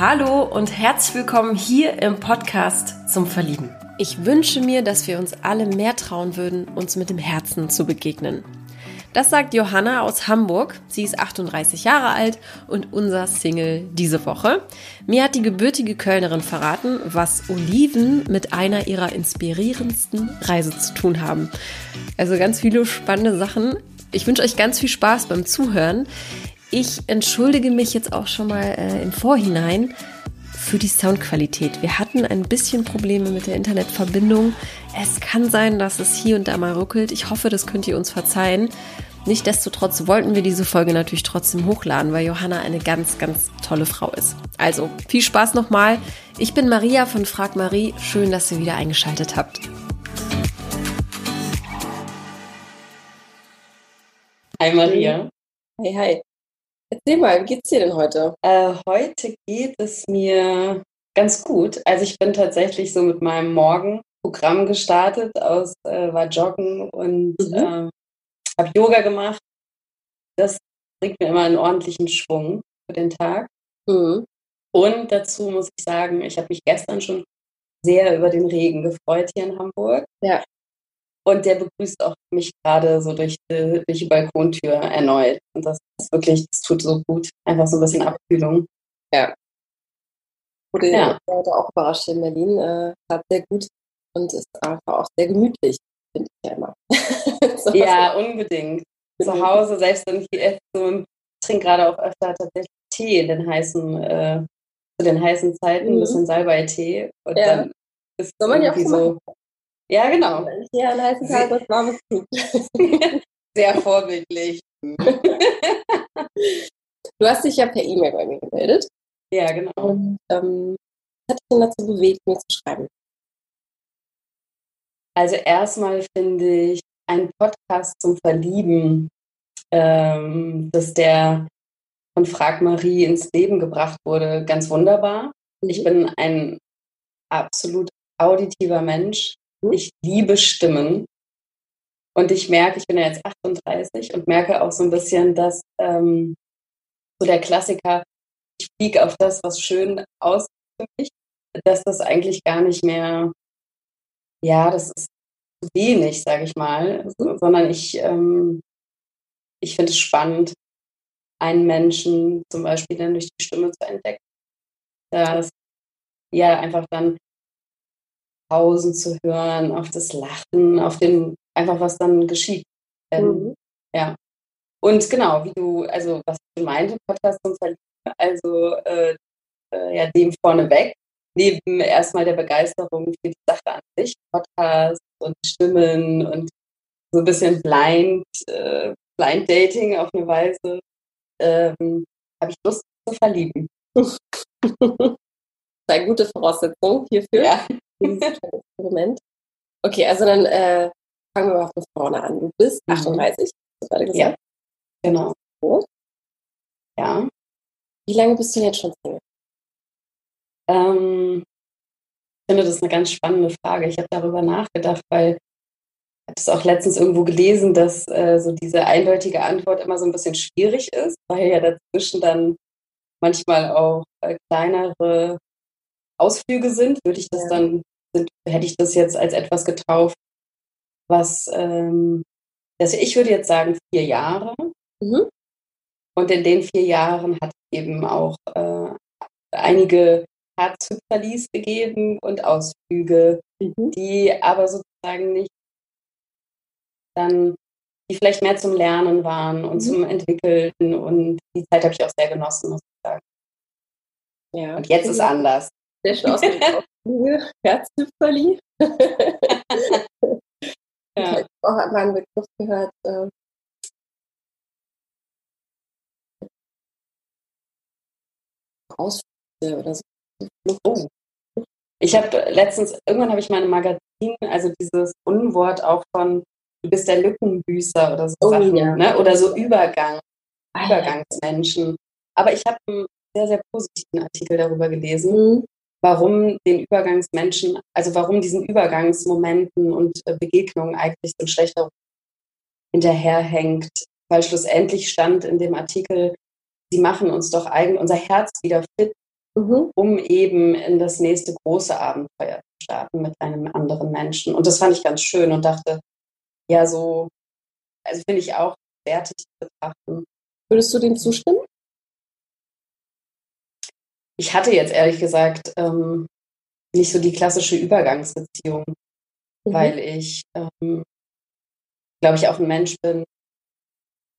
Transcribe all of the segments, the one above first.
Hallo und herzlich willkommen hier im Podcast zum Verlieben. Ich wünsche mir, dass wir uns alle mehr trauen würden, uns mit dem Herzen zu begegnen. Das sagt Johanna aus Hamburg. Sie ist 38 Jahre alt und unser Single diese Woche. Mir hat die gebürtige Kölnerin verraten, was Oliven mit einer ihrer inspirierendsten Reise zu tun haben. Also ganz viele spannende Sachen. Ich wünsche euch ganz viel Spaß beim Zuhören. Ich entschuldige mich jetzt auch schon mal äh, im Vorhinein für die Soundqualität. Wir hatten ein bisschen Probleme mit der Internetverbindung. Es kann sein, dass es hier und da mal ruckelt. Ich hoffe, das könnt ihr uns verzeihen. Nichtsdestotrotz wollten wir diese Folge natürlich trotzdem hochladen, weil Johanna eine ganz, ganz tolle Frau ist. Also viel Spaß nochmal. Ich bin Maria von Frag Marie. Schön, dass ihr wieder eingeschaltet habt. Hi Maria. Hi, hi. Erzähl mal, wie geht's dir denn heute? Äh, heute geht es mir ganz gut. Also ich bin tatsächlich so mit meinem Morgenprogramm gestartet, aus äh, war joggen und mhm. äh, habe Yoga gemacht. Das bringt mir immer einen ordentlichen Schwung für den Tag. Mhm. Und dazu muss ich sagen, ich habe mich gestern schon sehr über den Regen gefreut hier in Hamburg. Ja. Und der begrüßt auch mich gerade so durch die, durch die Balkontür erneut. Und das ist wirklich, das tut so gut. Einfach so ein bisschen Abkühlung. Ja. Wurde ja. heute auch überrascht in Berlin. Äh, hat sehr gut und ist einfach auch sehr gemütlich, finde ich ja immer. so ja, unbedingt. Zu Hause, selbst wenn ich so, trinke gerade auch öfter tatsächlich Tee in den heißen, äh, zu den heißen Zeiten, mhm. ein bisschen Salbei-Tee. Und ja. dann ist Soll man ja auch so. Ja, genau. Ja, an heißen Tag was warmes tut. Sehr vorbildlich. du hast dich ja per E-Mail bei mir gemeldet. Ja, genau. Und ähm, was hat dich denn dazu bewegt, mir zu schreiben? Also erstmal finde ich ein Podcast zum Verlieben, ähm, dass der von Frag Marie ins Leben gebracht wurde, ganz wunderbar. Ich mhm. bin ein absolut auditiver Mensch. Ich liebe Stimmen. Und ich merke, ich bin ja jetzt 38 und merke auch so ein bisschen, dass ähm, so der Klassiker, ich fliege auf das, was schön aussieht für mich, dass das eigentlich gar nicht mehr, ja, das ist zu wenig, sage ich mal, mhm. sondern ich, ähm, ich finde es spannend, einen Menschen zum Beispiel dann durch die Stimme zu entdecken. Dass ja einfach dann Pausen zu hören, auf das Lachen, auf den, einfach was dann geschieht. Mhm. Ja. Und genau, wie du, also was du meinte, Podcast zum Verlieben, also äh, äh, ja, dem vorneweg, neben erstmal der Begeisterung für die Sache an sich, Podcast und Stimmen und so ein bisschen blind, äh, blind Dating auf eine Weise, ähm, habe ich Lust zu verlieben. Eine gute Voraussetzung hierfür. Ja dieses Experiment. Okay, also dann äh, fangen wir mal von vorne an. Du bist 38, mhm. hast du gerade gesagt? Ja, genau. So. Ja. Wie lange bist du jetzt schon Single? Ähm, ich finde das ist eine ganz spannende Frage. Ich habe darüber nachgedacht, weil ich habe es auch letztens irgendwo gelesen, dass äh, so diese eindeutige Antwort immer so ein bisschen schwierig ist, weil ja dazwischen dann manchmal auch äh, kleinere Ausflüge sind, würde ich das ja. dann sind, hätte ich das jetzt als etwas getauft, was, ähm, also ich würde jetzt sagen vier Jahre. Mhm. Und in den vier Jahren hat es eben auch äh, einige Herzhüpferlis gegeben und Ausflüge, mhm. die aber sozusagen nicht dann, die vielleicht mehr zum Lernen waren und mhm. zum Entwickeln. Und die Zeit habe ich auch sehr genossen, muss ich sagen. Ja. Und jetzt ist anders. Sehr schön aus dem Herzhüpferli. ja. Ich habe auch einmal einen Begriff gehört. Äh, Ausflüge oder so. Oh. Ich habe letztens, irgendwann habe ich mal ein Magazin, also dieses Unwort auch von, du bist der Lückenbüßer oder so oh, Sachen, ja. ne? oder so Übergang, ah, Übergangsmenschen. Aber ich habe einen sehr, sehr positiven Artikel darüber gelesen, mhm warum den Übergangsmenschen, also warum diesen Übergangsmomenten und äh, Begegnungen eigentlich so ein schlechter hinterherhängt. Weil schlussendlich stand in dem Artikel, sie machen uns doch eigentlich unser Herz wieder fit mhm. um eben in das nächste große Abenteuer zu starten mit einem anderen Menschen. Und das fand ich ganz schön und dachte, ja, so, also finde ich auch wertig zu betrachten. Würdest du dem zustimmen? Ich hatte jetzt ehrlich gesagt ähm, nicht so die klassische Übergangsbeziehung, mhm. weil ich, ähm, glaube ich, auch ein Mensch bin.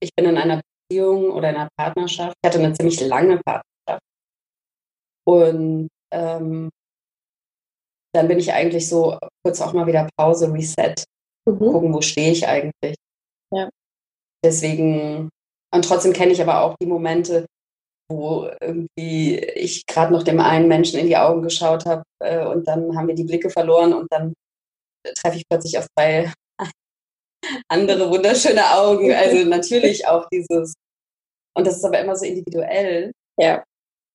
Ich bin in einer Beziehung oder in einer Partnerschaft. Ich hatte eine ziemlich lange Partnerschaft. Und ähm, dann bin ich eigentlich so kurz auch mal wieder Pause, Reset, mhm. gucken, wo stehe ich eigentlich. Ja. Deswegen, und trotzdem kenne ich aber auch die Momente, wo irgendwie ich gerade noch dem einen Menschen in die Augen geschaut habe äh, und dann haben wir die Blicke verloren und dann treffe ich plötzlich auf zwei andere wunderschöne Augen. Also natürlich auch dieses, und das ist aber immer so individuell. Ja,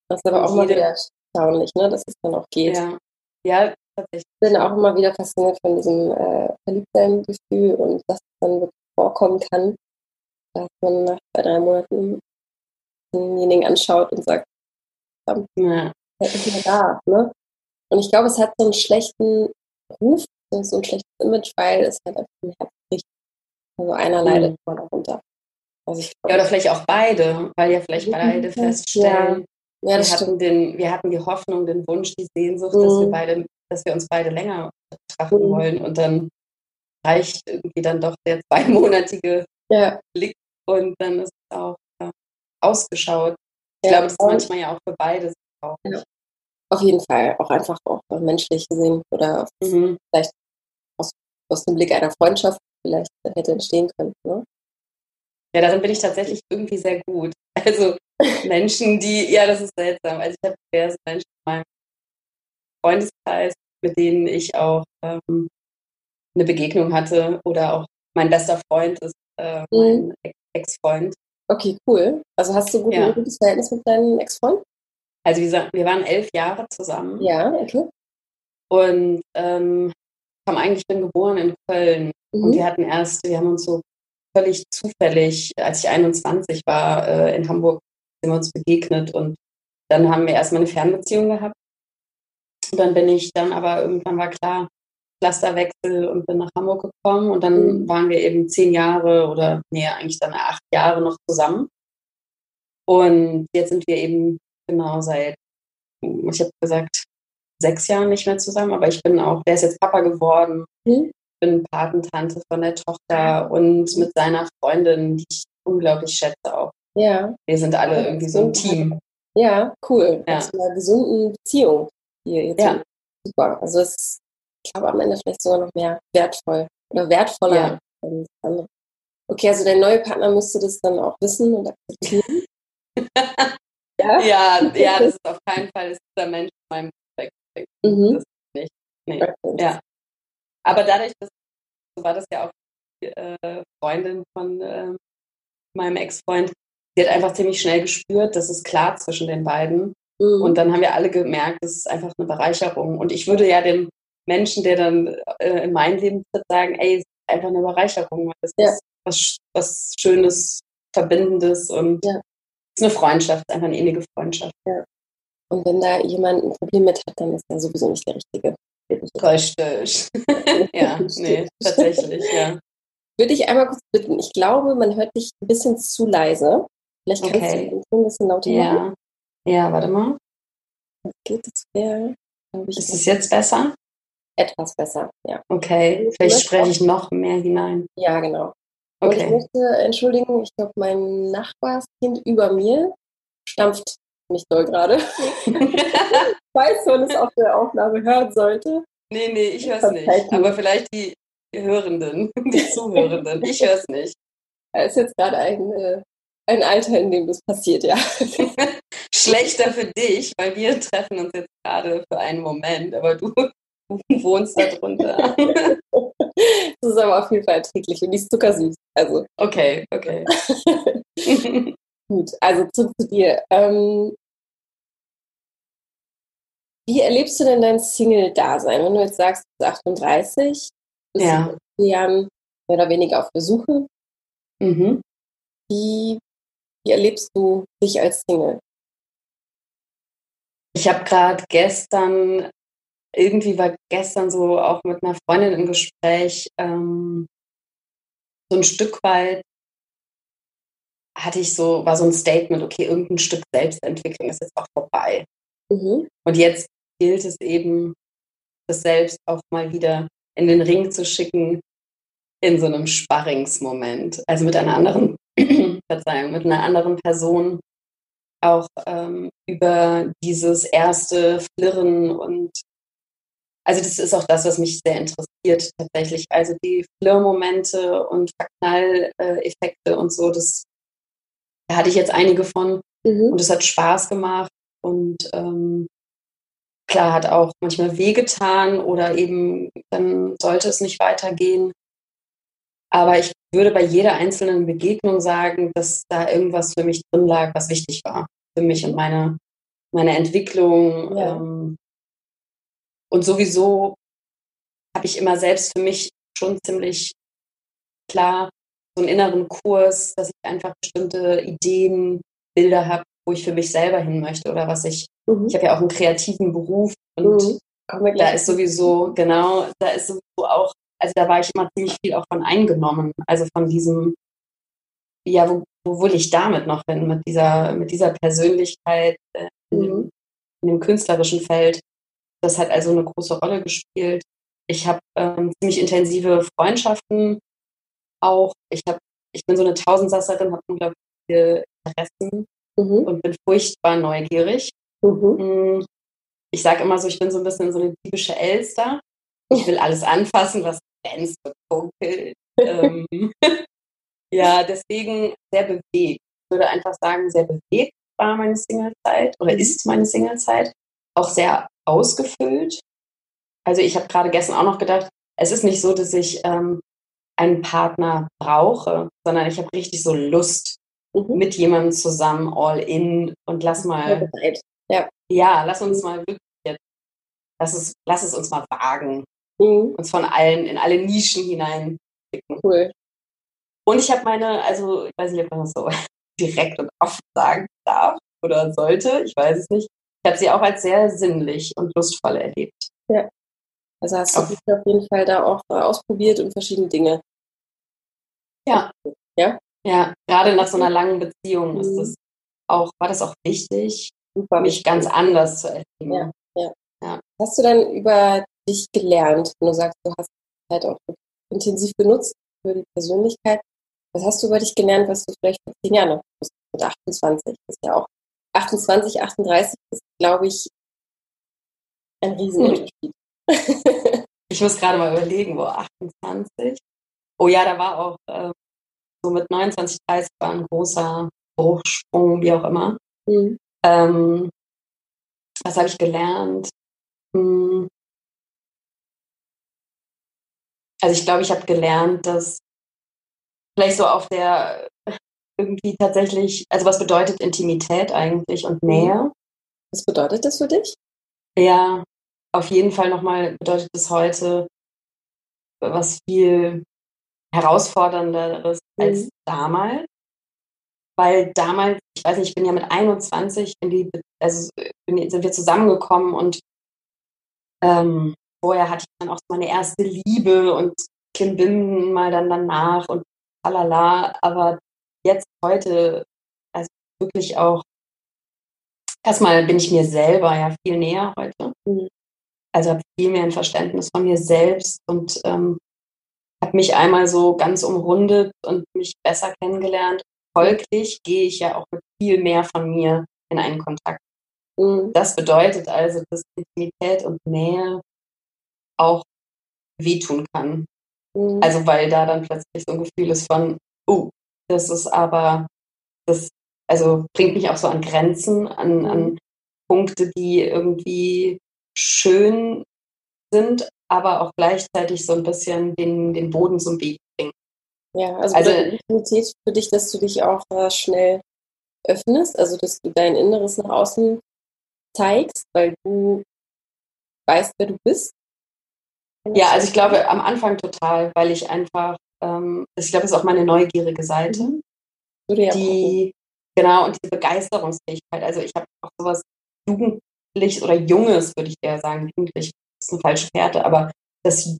das ist aber auch mal wieder erstaunlich, ne, dass es dann auch geht. Ja, ja tatsächlich. Ich bin auch immer wieder fasziniert von diesem äh, Verliebtsein-Gefühl und dass es dann wirklich vorkommen kann, dass man nach zwei, drei Monaten denjenigen anschaut und sagt, ja. er ist mehr da. Ne? Und ich glaube, es hat so einen schlechten Ruf, so ein schlechtes Image, weil es halt einfach ein Herz bricht. Also einer mhm. leidet immer darunter. Also ja, oder vielleicht auch beide, weil ja vielleicht mhm. beide feststellen, ja. Ja, wir, hatten den, wir hatten die Hoffnung, den Wunsch, die Sehnsucht, mhm. dass wir beide, dass wir uns beide länger betrachten mhm. wollen. Und dann reicht irgendwie dann doch der zweimonatige ja. Blick und dann ist es auch ausgeschaut. Ich glaube, das ist manchmal ja auch für beide auch. Ja. Auf jeden Fall, auch einfach auch menschlich gesehen oder mhm. vielleicht aus, aus dem Blick einer Freundschaft vielleicht hätte entstehen können. Ne? Ja, darin bin ich tatsächlich irgendwie sehr gut. Also Menschen, die, ja, das ist seltsam. Also ich habe diverse Menschen in meinem Freundeskreis, mit denen ich auch ähm, eine Begegnung hatte oder auch mein bester Freund ist äh, mein mhm. Ex-Freund. Okay, cool. Also hast du gut ja. ein gutes Verhältnis mit deinem Ex-Freund? Also wir, wir waren elf Jahre zusammen. Ja, okay. Und ähm, haben eigentlich bin geboren in Köln. Mhm. Und wir hatten erst, wir haben uns so völlig zufällig, als ich 21 war, äh, in Hamburg sind wir uns begegnet und dann haben wir erstmal eine Fernbeziehung gehabt. Und dann bin ich dann aber irgendwann war klar, Pflasterwechsel und bin nach Hamburg gekommen und dann mhm. waren wir eben zehn Jahre oder nee, eigentlich dann acht Jahre noch zusammen. Und jetzt sind wir eben genau seit, ich habe gesagt, sechs Jahren nicht mehr zusammen, aber ich bin auch, der ist jetzt Papa geworden. Mhm. Bin Patentante von der Tochter und mit seiner Freundin, die ich unglaublich schätze auch. Ja. Wir sind alle irgendwie so ein Team. Ja, cool. Ja. Zu einer gesunden Beziehung hier jetzt. Ja. Super. Also es ist, ich glaube, am Ende vielleicht sogar noch mehr wertvoll oder wertvoller ja. als andere. Okay, also der neue Partner müsste das dann auch wissen und akzeptieren. ja? ja, ja, das ist auf keinen Fall ist dieser Mensch in meinem Respekt. Mhm. Das ist nicht. Nee. Ja. Aber dadurch, dass so war das ja auch die äh, Freundin von äh, meinem Ex-Freund, sie hat einfach ziemlich schnell gespürt, das ist klar zwischen den beiden. Mhm. Und dann haben wir alle gemerkt, das ist einfach eine Bereicherung. Und ich würde ja dem Menschen, der dann äh, in mein Leben tritt, sagen, ey, es ist einfach eine Bereicherung. Das ja. ist was, was Schönes, Verbindendes und ja. es ist eine Freundschaft, einfach eine innige Freundschaft. Ja. Und wenn da jemand ein Problem mit hat, dann ist er sowieso nicht der Richtige. Richtig. ja, nee, tatsächlich, ja. Würde ich einmal kurz bitten, ich glaube, man hört dich ein bisschen zu leise. Vielleicht kannst okay. du ein bisschen lauter ja. machen. Ja, warte mal. Geht, das wäre, ich. Ist es jetzt besser? Etwas besser, ja. Okay, vielleicht spreche ich noch mehr hinein. Ja, genau. Okay. Und ich möchte entschuldigen, ich glaube, mein Nachbarskind über mir stampft nicht doll gerade. ich weiß, wenn es auf der Aufnahme hören sollte. Nee, nee, ich höre es nicht. Aber vielleicht die Hörenden, die Zuhörenden. Ich höre es nicht. Es ist jetzt gerade ein, äh, ein Alter, in dem das passiert, ja. Schlechter für dich, weil wir treffen uns jetzt gerade für einen Moment, aber du wohnst da drunter. das ist aber auf jeden Fall erträglich und die ist zuckersüß. Also. Okay, okay. Gut, also zurück zu dir. Ähm, wie erlebst du denn dein Single-Dasein? Wenn du jetzt sagst, du bist 38, bist ja. in Jahren mehr oder weniger auf Besuche. Mhm. Wie, wie erlebst du dich als Single? Ich habe gerade gestern, irgendwie war gestern so auch mit einer Freundin im Gespräch, ähm, so ein Stück weit hatte ich so, war so ein Statement, okay, irgendein Stück Selbstentwicklung ist jetzt auch vorbei. Mhm. Und jetzt gilt es eben, das selbst auch mal wieder in den Ring zu schicken, in so einem Sparringsmoment. Also mit einer anderen, Verzeihung, mit einer anderen Person auch ähm, über dieses erste Flirren und also das ist auch das, was mich sehr interessiert tatsächlich. Also die Flirrmomente und Verknalleffekte und so, das da hatte ich jetzt einige von mhm. und es hat Spaß gemacht und ähm, klar hat auch manchmal wehgetan oder eben dann sollte es nicht weitergehen. Aber ich würde bei jeder einzelnen Begegnung sagen, dass da irgendwas für mich drin lag, was wichtig war für mich und meine, meine Entwicklung. Ja. Ähm, und sowieso habe ich immer selbst für mich schon ziemlich klar so einen inneren Kurs, dass ich einfach bestimmte Ideen, Bilder habe, wo ich für mich selber hin möchte oder was ich, mhm. ich habe ja auch einen kreativen Beruf und mhm. da ist sowieso, genau, da ist sowieso auch, also da war ich immer ziemlich viel auch von eingenommen, also von diesem, ja, wo, wo will ich damit noch hin, mit dieser, mit dieser Persönlichkeit äh, in, dem, mhm. in dem künstlerischen Feld. Das hat also eine große Rolle gespielt. Ich habe ähm, ziemlich intensive Freundschaften auch, ich habe, ich bin so eine Tausendsasserin, habe unglaublich viele Interessen mhm. und bin furchtbar neugierig. Mhm. Hm, ich sage immer so, ich bin so ein bisschen so eine typische Elster. Ich will alles anfassen, was glänzt und funkelt. ähm, ja, deswegen sehr bewegt. Ich würde einfach sagen, sehr bewegt war meine Singlezeit oder mhm. ist meine Singlezeit. Auch sehr ausgefüllt. Also ich habe gerade gestern auch noch gedacht, es ist nicht so, dass ich ähm, einen Partner brauche, sondern ich habe richtig so Lust mhm. mit jemandem zusammen all in und lass mal. Ja. ja, lass uns mal wirklich jetzt, lass es, lass es uns mal wagen. Mhm. Uns von allen in alle Nischen hinein Cool. Und ich habe meine, also ich weiß nicht, ob man das so direkt und offen sagen darf oder sollte, ich weiß es nicht. Ich habe sie auch als sehr sinnlich und lustvoll erlebt. Ja. Also hast du auf, auf jeden Fall da auch ausprobiert und verschiedene Dinge. Ja. Ja? Ja, gerade nach so einer langen Beziehung mhm. ist das auch, war das auch wichtig, Super. mich ganz anders zu erleben. Ja, ja. ja. Hast du dann über dich gelernt, wenn du sagst, du hast die Zeit auch intensiv genutzt für die Persönlichkeit? Was hast du über dich gelernt, was du vielleicht vor zehn Jahren noch mit 28? Das ist ja auch 28, 38 ist, glaube ich, ein Riesenunterschied. Ich muss gerade mal überlegen, wo 28. Oh ja, da war auch äh, so mit 29, 30 war ein großer Bruchsprung, wie auch immer. Mhm. Ähm, was habe ich gelernt? Hm. Also ich glaube, ich habe gelernt, dass vielleicht so auf der irgendwie tatsächlich, also was bedeutet Intimität eigentlich und mhm. Nähe? Was bedeutet das für dich? Ja, auf jeden Fall nochmal bedeutet es heute was viel herausfordernderes mhm. als damals. Weil damals, ich weiß nicht, ich bin ja mit 21 in die, also bin, sind wir zusammengekommen und ähm, vorher hatte ich dann auch meine erste Liebe und Klimbim mal dann danach und alala. Aber jetzt heute, also wirklich auch, erstmal bin ich mir selber ja viel näher heute. Mhm. Also habe viel mehr ein Verständnis von mir selbst und ähm, habe mich einmal so ganz umrundet und mich besser kennengelernt. Folglich gehe ich ja auch mit viel mehr von mir in einen Kontakt. Mhm. Das bedeutet also, dass Intimität und Nähe auch wehtun kann. Mhm. Also weil da dann plötzlich so ein Gefühl ist von, oh, das ist aber, das also bringt mich auch so an Grenzen, an, an mhm. Punkte, die irgendwie schön sind, aber auch gleichzeitig so ein bisschen den, den Boden zum Weg bringen. Ja, also, also Intimität für dich, dass du dich auch äh, schnell öffnest, also dass du dein Inneres nach außen zeigst, weil du weißt, wer du bist. Ja, also ich glaube am Anfang total, weil ich einfach, ähm, ich glaube, das ist auch meine neugierige Seite, mhm. die, genau, und die Begeisterungsfähigkeit. Also ich habe auch sowas Jugend Jugendliches oder Junges, würde ich eher sagen. Jugendlich ist eine falsche Fährte, aber das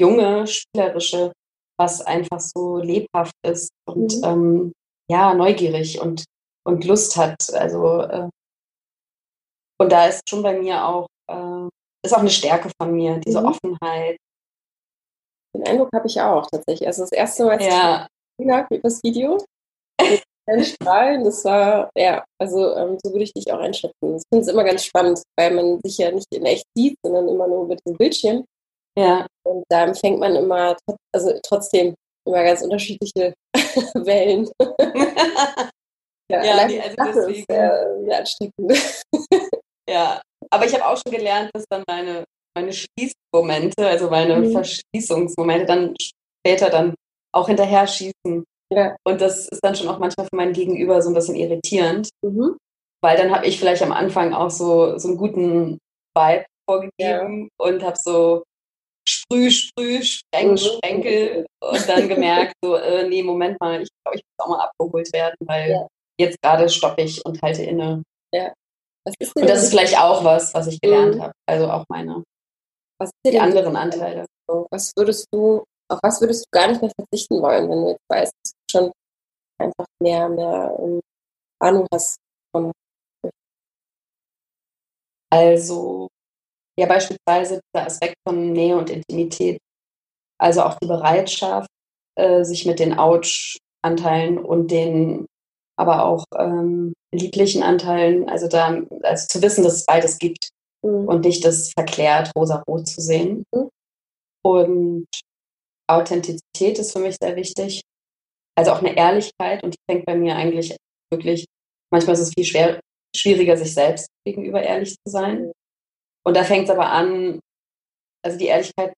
junge, spielerische, was einfach so lebhaft ist und mhm. ähm, ja, neugierig und, und Lust hat. Also äh, und da ist schon bei mir auch, äh, ist auch eine Stärke von mir, diese mhm. Offenheit. Den Eindruck habe ich auch tatsächlich. Also das erste Mal, als ja. ich das Video mit Strahlen, das war, ja, also ähm, so würde ich dich auch einschätzen. Ich finde es immer ganz spannend, weil man sich ja nicht in echt sieht, sondern immer nur mit dem Bildschirm. Ja. Und da empfängt man immer, also trotzdem immer ganz unterschiedliche Wellen. ja, ja nee, also das ist sehr, sehr ansteckend. ja, aber ich habe auch schon gelernt, dass dann meine, meine Schließmomente, also meine mhm. Verschließungsmomente dann später dann auch hinterher schießen. Ja. Und das ist dann schon auch manchmal für mein Gegenüber so ein bisschen irritierend, mhm. weil dann habe ich vielleicht am Anfang auch so, so einen guten Vibe vorgegeben ja. und habe so Sprüh, Sprüh, Spreng, mhm. Sprenkel und dann gemerkt, so, äh, nee, Moment mal, ich glaube, ich muss auch mal abgeholt werden, weil ja. jetzt gerade stoppe ich und halte inne. Ja. und das ist vielleicht auch was, was ich gelernt mhm. habe. Also auch meine, was die anderen Anteile. Was würdest du, auf was würdest du gar nicht mehr verzichten wollen, wenn du jetzt weißt, dass du schon einfach mehr, mehr um, ähm, Ahnung hast von also ja beispielsweise dieser Aspekt von Nähe und Intimität. Also auch die Bereitschaft, äh, sich mit den Ouch-Anteilen und den aber auch ähm, lieblichen Anteilen, also da also zu wissen, dass es beides gibt mhm. und nicht das verklärt rosa-rot zu sehen. Mhm. Und Authentizität ist für mich sehr wichtig. Also auch eine Ehrlichkeit und die fängt bei mir eigentlich wirklich, manchmal ist es viel schwer, schwieriger, sich selbst gegenüber ehrlich zu sein. Mhm. Und da fängt es aber an, also die Ehrlichkeit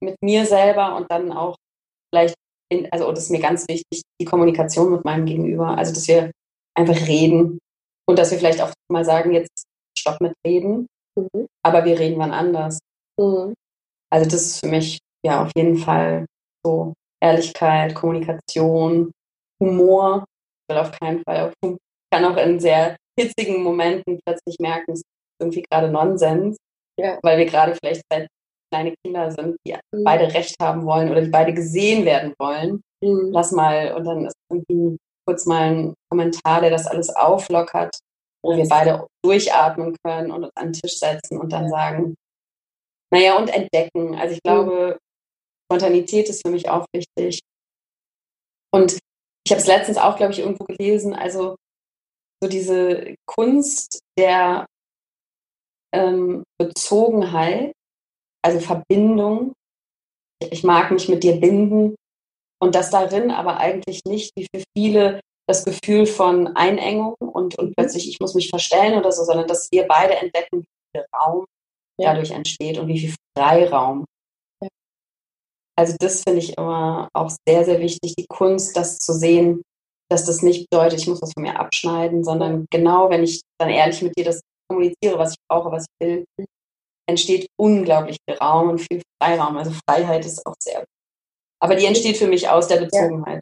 mit mir selber und dann auch vielleicht, in, also und das ist mir ganz wichtig, die Kommunikation mit meinem Gegenüber. Also dass wir einfach reden und dass wir vielleicht auch mal sagen, jetzt stopp mit reden, mhm. aber wir reden wann anders. Mhm. Also das ist für mich ja auf jeden Fall so Ehrlichkeit, Kommunikation, Humor. Ich will auf keinen Fall, ich kann auch in sehr hitzigen Momenten plötzlich merken, es irgendwie gerade Nonsens, ja. weil wir gerade vielleicht zwei kleine Kinder sind, die mhm. beide Recht haben wollen oder die beide gesehen werden wollen. Mhm. Lass mal, und dann ist irgendwie kurz mal ein Kommentar, der das alles auflockert, wo wir beide durchatmen können und uns an den Tisch setzen und dann sagen, naja, und entdecken. Also ich mhm. glaube, Spontanität ist für mich auch wichtig. Und ich habe es letztens auch, glaube ich, irgendwo gelesen, also so diese Kunst der ähm, Bezogenheit, also Verbindung. Ich mag mich mit dir binden und das darin aber eigentlich nicht, wie für viele, das Gefühl von Einengung und, und mhm. plötzlich ich muss mich verstellen oder so, sondern dass wir beide entdecken, wie viel Raum ja. dadurch entsteht und wie viel Freiraum. Ja. Also das finde ich immer auch sehr, sehr wichtig, die Kunst, das zu sehen, dass das nicht bedeutet, ich muss was von mir abschneiden, sondern genau, wenn ich dann ehrlich mit dir das kommuniziere, was ich brauche, was ich will, entsteht unglaublich viel Raum und viel Freiraum. Also Freiheit ist auch sehr. Aber die entsteht für mich aus der Bezogenheit.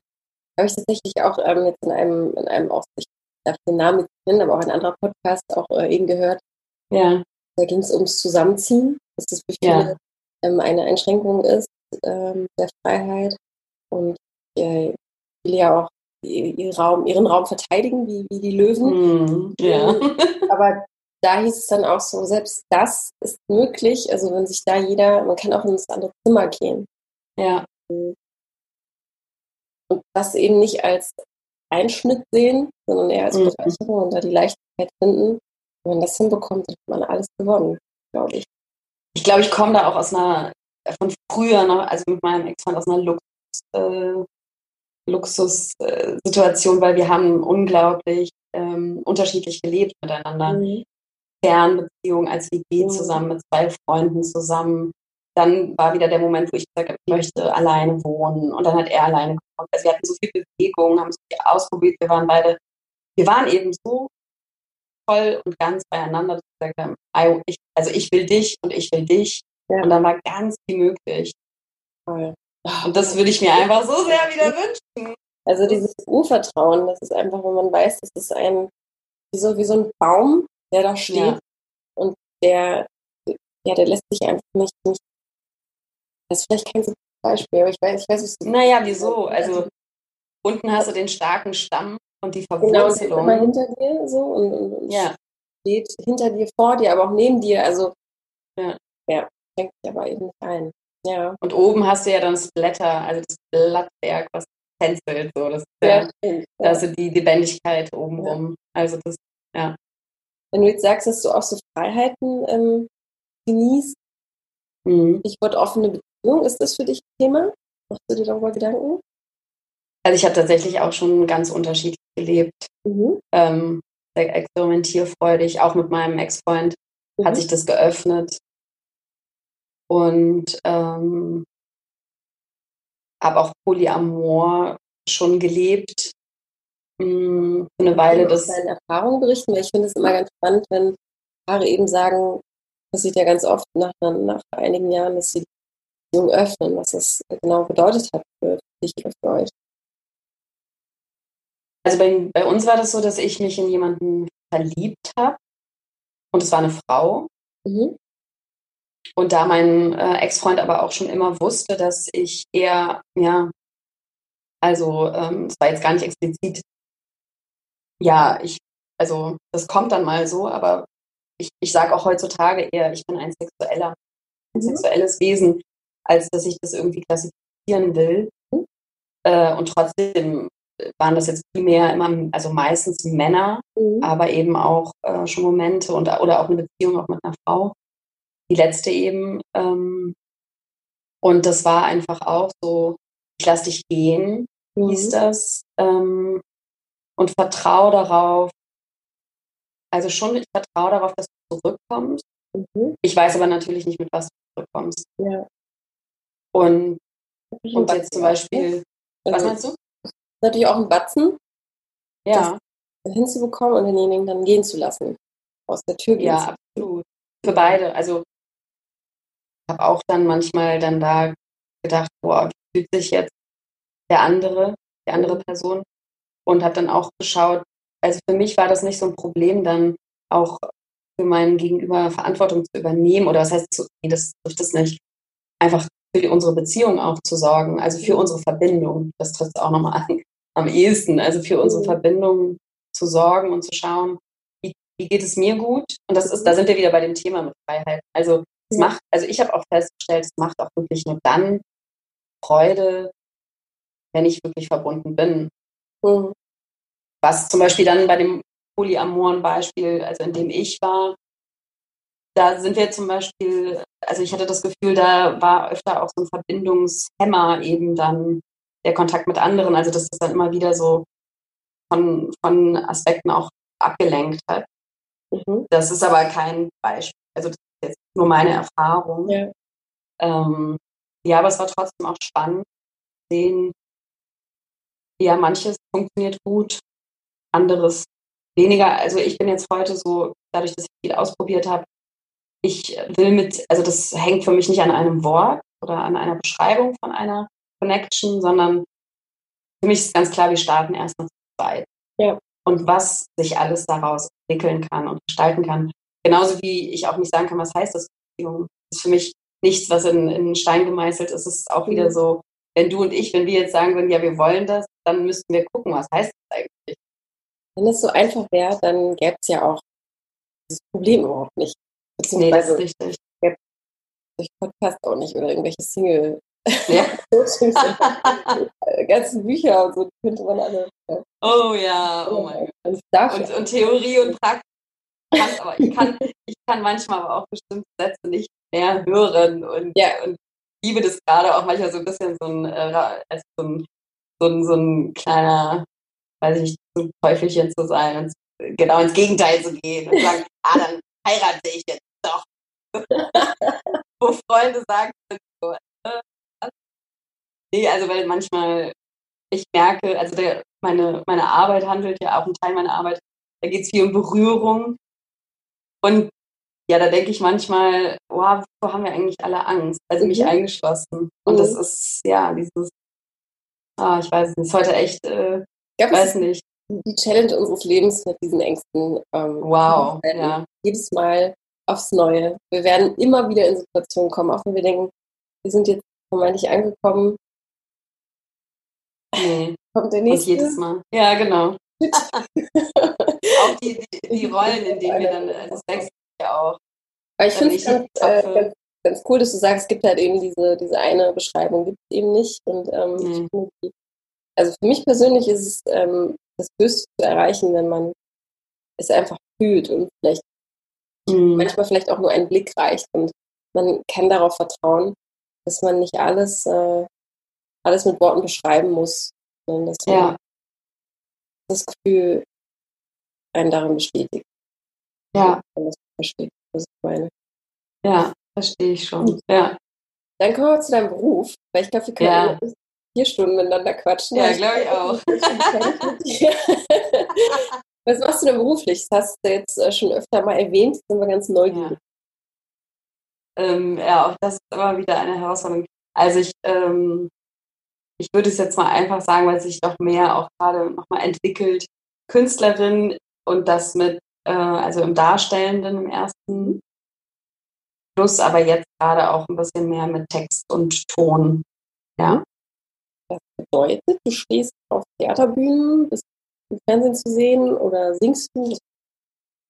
Habe ich tatsächlich auch ähm, jetzt in einem, in einem auch, ich darf den Namen nicht nennen, aber auch ein anderer Podcast auch äh, eben gehört. Ja. Da ging es ums Zusammenziehen, dass das für viele ja. ähm, eine Einschränkung ist ähm, der Freiheit. Und äh, viele ja auch ihren Raum, ihren Raum verteidigen, wie, wie die Löwen. Mm, ja. Aber da hieß es dann auch so, selbst das ist möglich. Also wenn sich da jeder, man kann auch in das andere Zimmer gehen. Ja. Und das eben nicht als Einschnitt sehen, sondern eher als mhm. Bereicherung und da die Leichtigkeit finden. Wenn man das hinbekommt, dann hat man alles gewonnen, glaube ich. Ich glaube, ich komme da auch aus einer, von früher noch, also mit meinem Ex-Freund aus einer Lux, äh, Luxussituation, weil wir haben unglaublich ähm, unterschiedlich gelebt miteinander. Mhm. Fernbeziehung als WG mhm. zusammen mit zwei Freunden zusammen. Dann war wieder der Moment, wo ich gesagt habe, ich möchte alleine wohnen. Und dann hat er alleine gekommen. Also wir hatten so viel Bewegung, haben so viel ausprobiert. Wir waren beide, wir waren eben so voll und ganz beieinander, dass wir gesagt haben, ich, also ich will dich und ich will dich. Ja. Und dann war ganz viel möglich. Toll. Und das würde ich mir einfach so sehr wieder wünschen. Also dieses Urvertrauen, das ist einfach, wenn man weiß, das ist ein, wie so, wie so ein Baum, der da steht ja. und der, ja, der lässt sich einfach nicht, nicht das ist vielleicht kein so Beispiel, aber ich weiß, ich weiß es Naja, wieso? Also unten hast du den starken Stamm und die Verwurzelung. Genau, immer hinter dir so und, und, und ja. steht hinter dir, vor dir, aber auch neben dir. Also ja, ja schränkt dich aber eben nicht ein. Ja. Und oben hast du ja dann das Blätter, also das Blattwerk, was tänzelt. So. Das ja, ja, also die Lebendigkeit obenrum. Ja. Also das, ja. Wenn du jetzt sagst, dass du auch so Freiheiten ähm, genießt, mhm. ich wurde offene ist das für dich ein Thema? Machst du dir darüber Gedanken? Also ich habe tatsächlich auch schon ganz unterschiedlich gelebt. Mhm. Ähm, sehr experimentierfreudig, auch mit meinem Ex-Freund mhm. hat sich das geöffnet. Und ähm, habe auch Polyamor schon gelebt. Mh, hm, eine Weile. Das deine Erfahrungen berichten, weil ich finde es immer ganz spannend, wenn Paare eben sagen, das sieht ja ganz oft nach, nach einigen Jahren, dass sie Beziehung öffnen, was das genau bedeutet hat für dich oder für euch. Also bei, bei uns war das so, dass ich mich in jemanden verliebt habe und es war eine Frau. Mhm. Und da mein äh, Ex-Freund aber auch schon immer wusste, dass ich eher, ja, also ähm, es war jetzt gar nicht explizit, ja, ich, also das kommt dann mal so, aber ich, ich sage auch heutzutage eher, ich bin ein sexueller, ein mhm. sexuelles Wesen, als dass ich das irgendwie klassifizieren will. Äh, und trotzdem waren das jetzt primär immer, also meistens Männer, mhm. aber eben auch äh, schon Momente und, oder auch eine Beziehung auch mit einer Frau. Die letzte eben. Ähm, und das war einfach auch so, ich lass dich gehen, mhm. hieß das. Ähm, und vertraue darauf, also schon, ich vertraue darauf, dass du zurückkommst. Mhm. Ich weiß aber natürlich nicht, mit was du zurückkommst. Ja. Und, und jetzt zum Beispiel, was meinst du? natürlich auch ein Batzen, ja. das hinzubekommen und denjenigen dann gehen zu lassen. Aus der Tür gehen Ja, absolut. Für beide. Also ich habe auch dann manchmal dann da gedacht, boah, wie fühlt sich jetzt der andere, die andere. Person? Und habe dann auch geschaut, also für mich war das nicht so ein Problem, dann auch für meinen Gegenüber Verantwortung zu übernehmen. Oder was heißt, nee, das trifft es nicht. Einfach für unsere Beziehung auch zu sorgen, also für mhm. unsere Verbindung. Das trifft es auch nochmal an am ehesten. Also für unsere mhm. Verbindung zu sorgen und zu schauen, wie, wie geht es mir gut? Und das ist, da sind wir wieder bei dem Thema mit Freiheit. Also es macht, also ich habe auch festgestellt, es macht auch wirklich nur dann Freude, wenn ich wirklich verbunden bin. Mhm. Was zum Beispiel dann bei dem polyamoren Beispiel, also in dem ich war, da sind wir zum Beispiel, also ich hatte das Gefühl, da war öfter auch so ein Verbindungshemmer eben dann der Kontakt mit anderen, also dass das dann immer wieder so von, von Aspekten auch abgelenkt hat. Mhm. Das ist aber kein Beispiel, also das ist jetzt nur meine Erfahrung. Ja. Ähm, ja, aber es war trotzdem auch spannend zu sehen, ja, manches funktioniert gut, anderes weniger. Also ich bin jetzt heute so, dadurch, dass ich viel ausprobiert habe, ich will mit, also das hängt für mich nicht an einem Wort oder an einer Beschreibung von einer Connection, sondern für mich ist ganz klar, wir starten erstmal zu zweit. Ja. Und was sich alles daraus entwickeln kann und gestalten kann. Genauso wie ich auch nicht sagen kann, was heißt das Beziehung. Das ist für mich nichts, was in, in Stein gemeißelt ist. Es ist auch wieder mhm. so, wenn du und ich, wenn wir jetzt sagen würden, ja, wir wollen das, dann müssten wir gucken, was heißt das eigentlich. Wenn es so einfach wäre, dann gäbe es ja auch das Problem überhaupt nicht. Nee, das ist richtig. Durch Podcast auch nicht oder irgendwelche Single ja. ganzen Bücher und so, die könnte man alle. Oh ja, oh mein Gott. Und, und Theorie und Praxis. Aber ich kann, ich kann manchmal aber auch bestimmte Sätze nicht mehr hören und, ja. und liebe das gerade auch manchmal so ein bisschen so ein, äh, als so ein, so ein, so ein kleiner, weiß ich nicht, so ein Teufelchen zu sein und genau ins Gegenteil zu gehen und sagen, ah, dann heirate ich jetzt doch. Wo Freunde sagen, so, äh, Nee, also weil manchmal ich merke, also der, meine, meine Arbeit handelt ja auch ein Teil meiner Arbeit, da geht es viel um Berührung. Und ja, da denke ich manchmal, wow, wovor haben wir eigentlich alle Angst? Also mich mhm. eingeschlossen. Und mhm. das ist, ja, dieses, ah, ich weiß nicht, ist heute echt, äh, ich weiß nicht. Die Challenge unseres Lebens mit diesen Ängsten. Ähm, wow, ja. Jedes Mal aufs Neue. Wir werden immer wieder in Situationen kommen, auch wenn wir denken, wir sind jetzt vermeintlich angekommen. Nee. Kommt der nächste. Und jedes Mal. Ja, genau. auch die, die, die, Rollen, in denen wir dann, also das wechselt ja auch. Aber ich finde es ganz, äh, ganz, cool, dass du sagst, es gibt halt eben diese, diese eine Beschreibung, gibt es eben nicht. Und ähm, nee. also für mich persönlich ist es ähm, das Höchste zu erreichen, wenn man es einfach fühlt und vielleicht mhm. manchmal vielleicht auch nur ein Blick reicht und man kann darauf vertrauen, dass man nicht alles, äh, alles mit Worten beschreiben muss, sondern dass man ja. das Gefühl einen darin bestätigt. Ja. Wenn das versteht, was ich meine. Ja, verstehe ich schon. Ja. Dann kommen wir zu deinem Beruf, weil ich glaube, wir können ja. vier Stunden miteinander quatschen. Ja, glaube ich auch. was machst du denn beruflich? Das hast du jetzt äh, schon öfter mal erwähnt, sind wir ganz neugierig. Ja, ähm, ja auch das ist immer wieder eine Herausforderung. Also ich, ähm, ich würde es jetzt mal einfach sagen, weil sich doch mehr auch gerade nochmal entwickelt. Künstlerin und das mit, äh, also im Darstellenden im ersten Plus, aber jetzt gerade auch ein bisschen mehr mit Text und Ton. Ja. Das bedeutet, du stehst auf Theaterbühnen, bist im Fernsehen zu sehen oder singst du?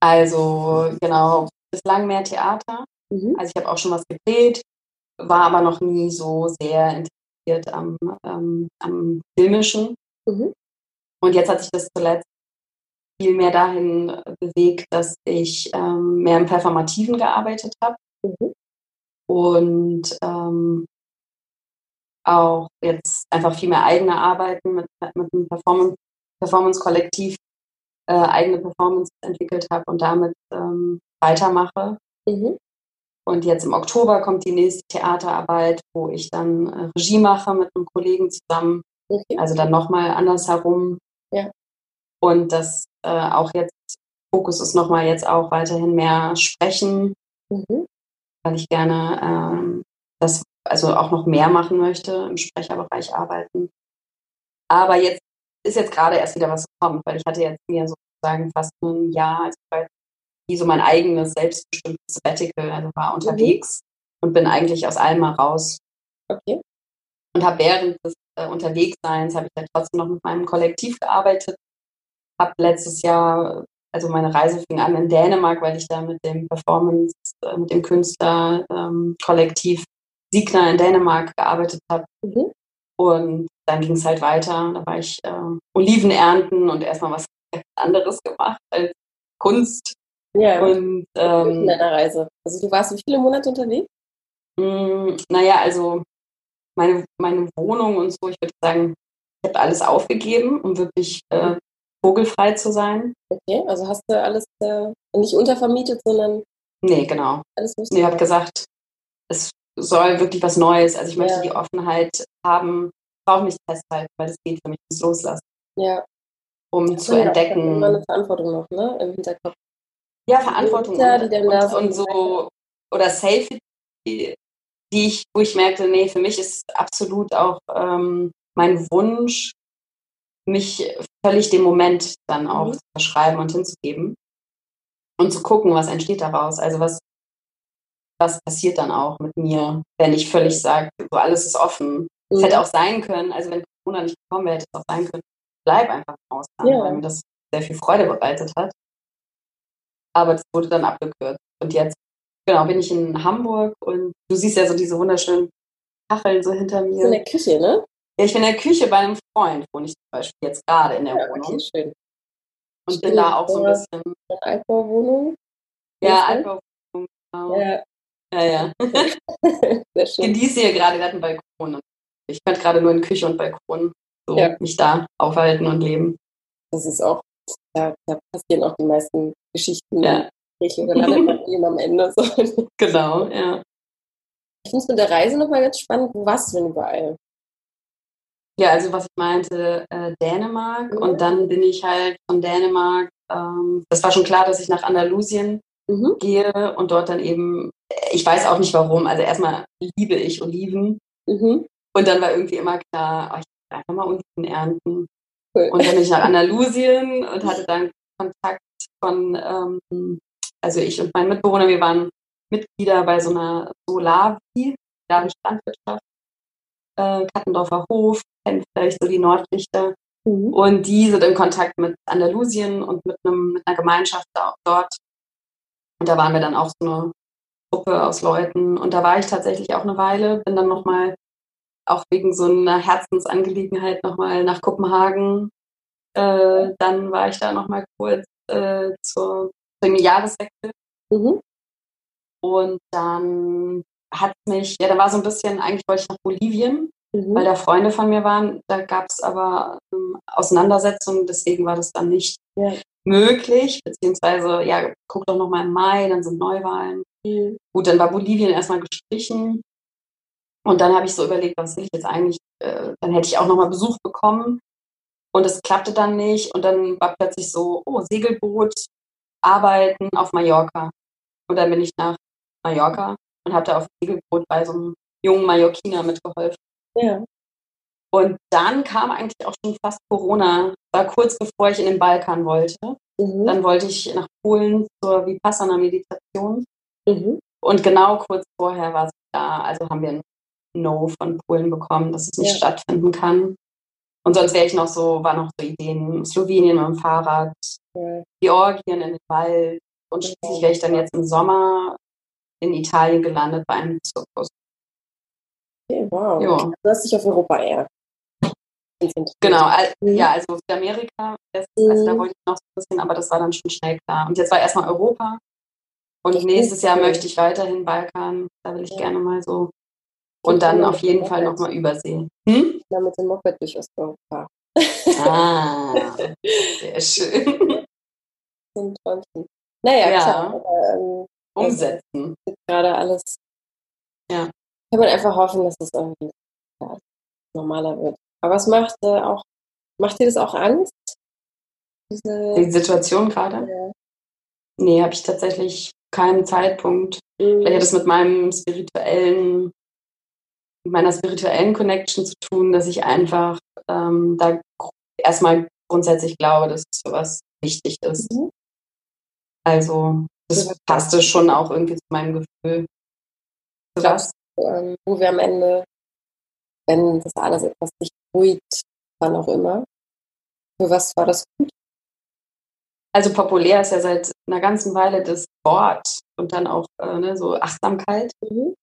Also genau, bislang mehr Theater. Mhm. Also ich habe auch schon was gedreht, war aber noch nie so sehr interessiert am, ähm, am Filmischen. Mhm. Und jetzt hat sich das zuletzt viel mehr dahin bewegt, dass ich ähm, mehr im Performativen gearbeitet habe. Mhm. Und ähm, auch jetzt einfach viel mehr eigene Arbeiten mit, mit einem Performance, Performance-Kollektiv äh, eigene Performance entwickelt habe und damit ähm, weitermache. Mhm. Und jetzt im Oktober kommt die nächste Theaterarbeit, wo ich dann äh, Regie mache mit einem Kollegen zusammen. Okay. Also dann nochmal andersherum. Ja. Und das äh, auch jetzt, Fokus ist nochmal jetzt auch weiterhin mehr Sprechen, mhm. weil ich gerne ähm, das also auch noch mehr machen möchte, im Sprecherbereich arbeiten. Aber jetzt ist jetzt gerade erst wieder was gekommen, weil ich hatte jetzt mir sozusagen fast ein Jahr, also wie so mein eigenes selbstbestimmtes Sabbatical, also war unterwegs mhm. und bin eigentlich aus allem mal raus. Okay. Und habe während des äh, Unterwegsseins, habe ich dann trotzdem noch mit meinem Kollektiv gearbeitet, habe letztes Jahr, also meine Reise fing an in Dänemark, weil ich da mit dem Performance, äh, mit dem Künstlerkollektiv ähm, Siegner in Dänemark gearbeitet habe. Mhm. Und dann ging es halt weiter. Da war ich äh, Oliven ernten und erstmal was anderes gemacht als Kunst. Ja. Und ähm, in deiner Reise. Also du warst wie viele Monate unterwegs? Mh, hm, naja, also meine, meine Wohnung und so, ich würde sagen, ich habe alles aufgegeben, um wirklich äh, vogelfrei zu sein. Okay, also hast du alles äh, nicht untervermietet, sondern. Nee, genau. Alles nee, ich habe gesagt, es soll wirklich was Neues. Also ich möchte ja. die Offenheit haben, brauche mich festhalten, weil das geht für mich ins Loslassen. Ja. Um ja, zu entdecken. Immer eine Verantwortung noch, ne? Im Hinterkopf. Ja, Verantwortung ja, und, und, und, so oder Safety, die, die ich, wo ich merkte, nee, für mich ist absolut auch ähm, mein Wunsch, mich völlig dem Moment dann auch mhm. zu verschreiben und hinzugeben und zu gucken, was entsteht daraus. Also was, was passiert dann auch mit mir, wenn ich völlig sage, so alles ist offen. Es mhm. hätte auch sein können, also wenn Corona nicht gekommen wäre, hätte es auch sein können, bleib einfach im Ausland, ja. weil mir das sehr viel Freude bereitet hat. Aber das wurde dann abgekürzt. Und jetzt, genau, bin ich in Hamburg und du siehst ja so diese wunderschönen Kacheln so hinter mir. In der Küche, ne? Ja, ich bin in der Küche bei einem Freund, wohne ich zum Beispiel jetzt gerade in der ja, Wohnung. Okay, schön. Und schön, bin da auch so ein bisschen. Altbauwohnung? Ja, Altbauwohnung, genau. Ja, ja. ja. Sehr schön. Genieße hier gerade, wir hatten Balkon. Ich könnte gerade nur in Küche und Balkon so ja. mich da aufhalten und leben. Das ist auch, da, da passieren auch die meisten Geschichten. Ja. Ich oder man am Ende. So. Genau, ja. Ich finde es mit der Reise nochmal ganz spannend. Wo warst du denn überall? Ja, also was ich meinte, äh, Dänemark. Mhm. Und dann bin ich halt von Dänemark, ähm, das war schon klar, dass ich nach Andalusien mhm. gehe und dort dann eben, ich weiß auch nicht warum, also erstmal liebe ich Oliven. Mhm. Und dann war irgendwie immer klar, oh, ich will einfach mal Oliven ernten. Cool. Und dann bin ich nach Andalusien und hatte dann Kontakt von ähm, also ich und mein Mitbewohner, wir waren Mitglieder bei so einer Solavi, Slawische Landwirtschaft, äh, Kattendorfer Hof, kennt vielleicht so die Nordlichter. Mhm. Und die sind in Kontakt mit Andalusien und mit, einem, mit einer Gemeinschaft dort. Und da waren wir dann auch so eine Gruppe aus Leuten. Und da war ich tatsächlich auch eine Weile, bin dann nochmal auch wegen so einer Herzensangelegenheit nochmal nach Kopenhagen. Äh, dann war ich da nochmal kurz äh, zur, zum Jahreswechsel. Mhm. Und dann hat mich, ja, da war so ein bisschen, eigentlich wollte ich nach Bolivien, mhm. weil da Freunde von mir waren. Da gab es aber ähm, Auseinandersetzungen, deswegen war das dann nicht ja. möglich. Beziehungsweise, ja, guck doch nochmal im Mai, dann sind Neuwahlen. Mhm. Gut, dann war Bolivien erstmal gestrichen. Und dann habe ich so überlegt, was will ich jetzt eigentlich? Äh, dann hätte ich auch nochmal Besuch bekommen. Und es klappte dann nicht. Und dann war plötzlich so, oh, Segelboot, arbeiten auf Mallorca. Und dann bin ich nach Mallorca und habe da auf dem Segelboot bei so einem jungen Mallorquiner mitgeholfen. Ja. Und dann kam eigentlich auch schon fast Corona. War kurz bevor ich in den Balkan wollte. Mhm. Dann wollte ich nach Polen zur Vipassana-Meditation. Mhm. Und genau kurz vorher war es da. Also haben wir ein No von Polen bekommen, dass es nicht ja. stattfinden kann. Und sonst wäre ich noch so, war noch so Ideen, Slowenien mit dem Fahrrad, ja. Georgien in den Wald. Und schließlich wäre ich dann jetzt im Sommer in Italien gelandet bei einem Zirkus. Okay, wow. Jo. Du hast dich auf Europa eher. Genau, mhm. ja, also Südamerika, das, also da mhm. wollte ich noch so ein bisschen, aber das war dann schon schnell klar. Und jetzt war erstmal Europa. Und nächstes Jahr möchte ich weiterhin Balkan. Da will ich ja. gerne mal so. Und dann auf jeden Fall nochmal übersehen. Hm? Ja, mit dem Moped durch Osteuropa. Ah, sehr schön. Ein Träumchen. Naja, ja. klar. Aber, ähm, umsetzen. Gerade alles. Ja. Kann man einfach hoffen, dass es irgendwie ja, normaler wird. Aber was macht äh, auch, macht dir das auch Angst? Diese Die Situation gerade? Ja. Nee, habe ich tatsächlich keinen Zeitpunkt. Mhm. Vielleicht hat es mit meinem spirituellen, mit meiner spirituellen Connection zu tun, dass ich einfach ähm, da erstmal grundsätzlich glaube, dass sowas wichtig ist. Mhm. Also das passte schon auch irgendwie zu meinem Gefühl. Das, ähm, wo wir am Ende, wenn das alles etwas sich beruhigt, wann auch immer, für was war das gut? Also populär ist ja seit einer ganzen Weile das Wort und dann auch äh, ne, so Achtsamkeit. Mhm.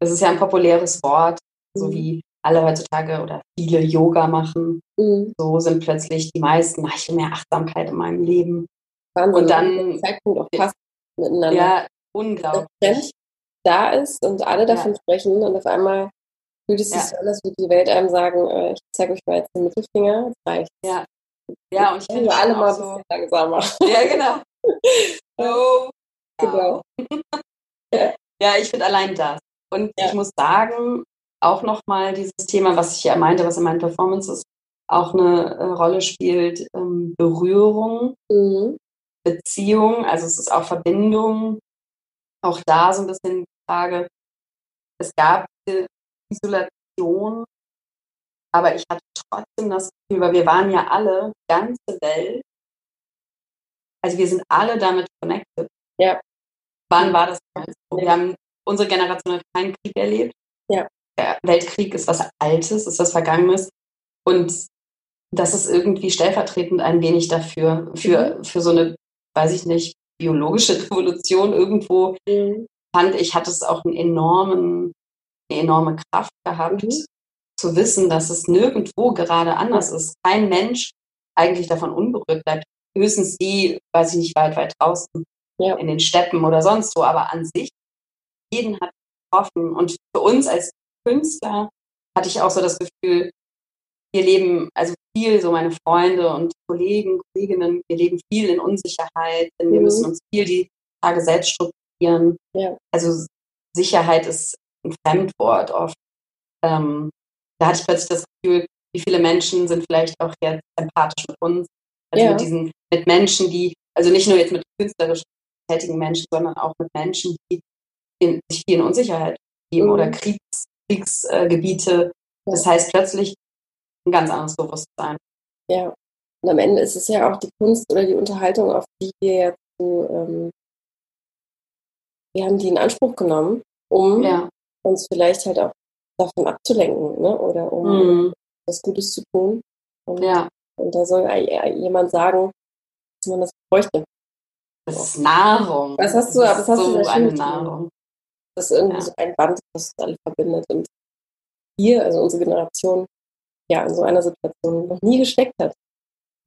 Das ist ja ein populäres Wort, mhm. so wie alle heutzutage oder viele Yoga machen. Mhm. So sind plötzlich die meisten, ich will mehr Achtsamkeit in meinem Leben. Wahnsinn, und dann Zeitpunkt auch fast miteinander. Ja, unglaublich. da ist und alle davon ja. sprechen und auf einmal fühlt es sich ja. so an, als würde die Welt einem sagen, äh, ich zeige euch mal jetzt den Mittelfinger, das reicht. Ja, ja und ich finde alle mal so ein bisschen langsamer. Ja, genau. oh, genau. ja. ja, ich finde allein das. Und ja. ich muss sagen, auch nochmal dieses Thema, was ich ja meinte, was in meinen Performances auch eine äh, Rolle spielt, ähm, Berührung. Mhm. Beziehung, also es ist auch Verbindung. Auch da so ein bisschen die Frage, es gab Isolation, aber ich hatte trotzdem das Gefühl, weil wir waren ja alle, ganze Welt, also wir sind alle damit connected. Ja. Wann war das? Wir haben, unsere Generation hat keinen Krieg erlebt. Ja. Der Weltkrieg ist was Altes, ist was Vergangenes. Und das ist irgendwie stellvertretend ein wenig dafür, für, mhm. für so eine weiß ich nicht, biologische Revolution irgendwo mhm. fand ich, hat es auch einen enormen, eine enorme Kraft gehabt, mhm. zu wissen, dass es nirgendwo gerade anders ist. Kein Mensch eigentlich davon unberührt bleibt. Höchstens die, weiß ich nicht, weit, weit draußen ja. in den Steppen oder sonst wo, aber an sich, jeden hat getroffen. Und für uns als Künstler hatte ich auch so das Gefühl, wir leben, also viel, so meine Freunde und Kollegen, Kolleginnen, wir leben viel in Unsicherheit, denn wir mhm. müssen uns viel die Tage selbst strukturieren. Ja. Also Sicherheit ist ein Fremdwort oft. Ähm, da hatte ich plötzlich das Gefühl, wie viele Menschen sind vielleicht auch jetzt empathisch mit uns. Also ja. mit diesen, mit Menschen, die, also nicht nur jetzt mit künstlerisch tätigen Menschen, sondern auch mit Menschen, die in, sich viel in Unsicherheit geben mhm. oder Kriegs, Kriegsgebiete. Das heißt, plötzlich ein ganz anderes Bewusstsein. Ja, und am Ende ist es ja auch die Kunst oder die Unterhaltung, auf die wir jetzt so, ähm, wir haben die in Anspruch genommen, um Ja. uns vielleicht halt auch davon abzulenken, ne? Oder um Mhm. was Gutes zu tun. Und, Ja. und da soll jemand sagen, dass man das bräuchte. Das ist Nahrung. Was hast du- Das was hast ist du so da eine Nahrung. Das ist irgendwie Ja. so ein Band, das uns alle verbindet. Und wir, also unsere Generation, ja, in so einer Situation noch nie gesteckt hat.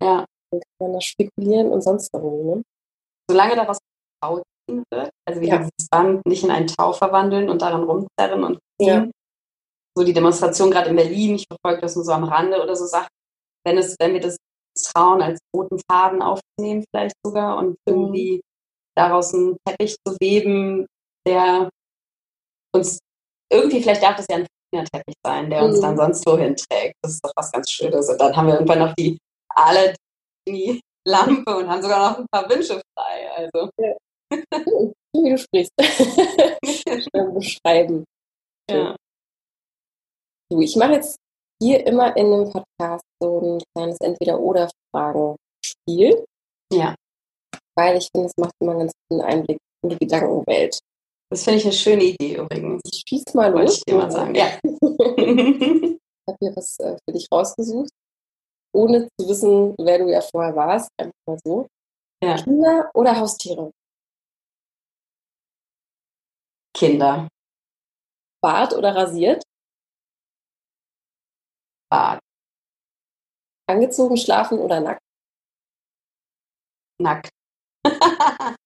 Ja. Dann kann man da spekulieren und sonst warum, ne? Solange daraus Tau ziehen wird, also wir Ja. dieses Band nicht in einen Tau verwandeln und daran rumzerren und ziehen. Ja. So die Demonstration gerade in Berlin, ich verfolge das nur so am Rande oder so Sachen. Wenn es, wenn wir das trauen, als roten Faden aufzunehmen, vielleicht sogar, und irgendwie daraus einen Teppich zu weben, der uns irgendwie, vielleicht darf das ja ein Fingerteppich sein, der uns Mhm. dann sonst wohin trägt. Das ist doch was ganz Schönes. Und dann haben wir irgendwann noch die alle die Lampe und haben sogar noch ein paar Wünsche frei. Also Wie du sprichst. Beschreiben. ja. Du, ich mache jetzt hier immer in dem Podcast so ein kleines Entweder-Oder-Fragen-Spiel, ja, weil ich finde, es macht immer einen ganz guten Einblick in die Gedankenwelt. Das finde ich eine schöne Idee übrigens. Ich schieß mal Wollte los. ich dir mal sagen. Ja. Ich habe hier was äh, für dich rausgesucht, ohne zu wissen, wer du ja vorher warst. Einfach mal so. Ja. Kinder oder Haustiere? Kinder, Bart oder rasiert? Bart, Angezogen, schlafen oder nackt? nackt.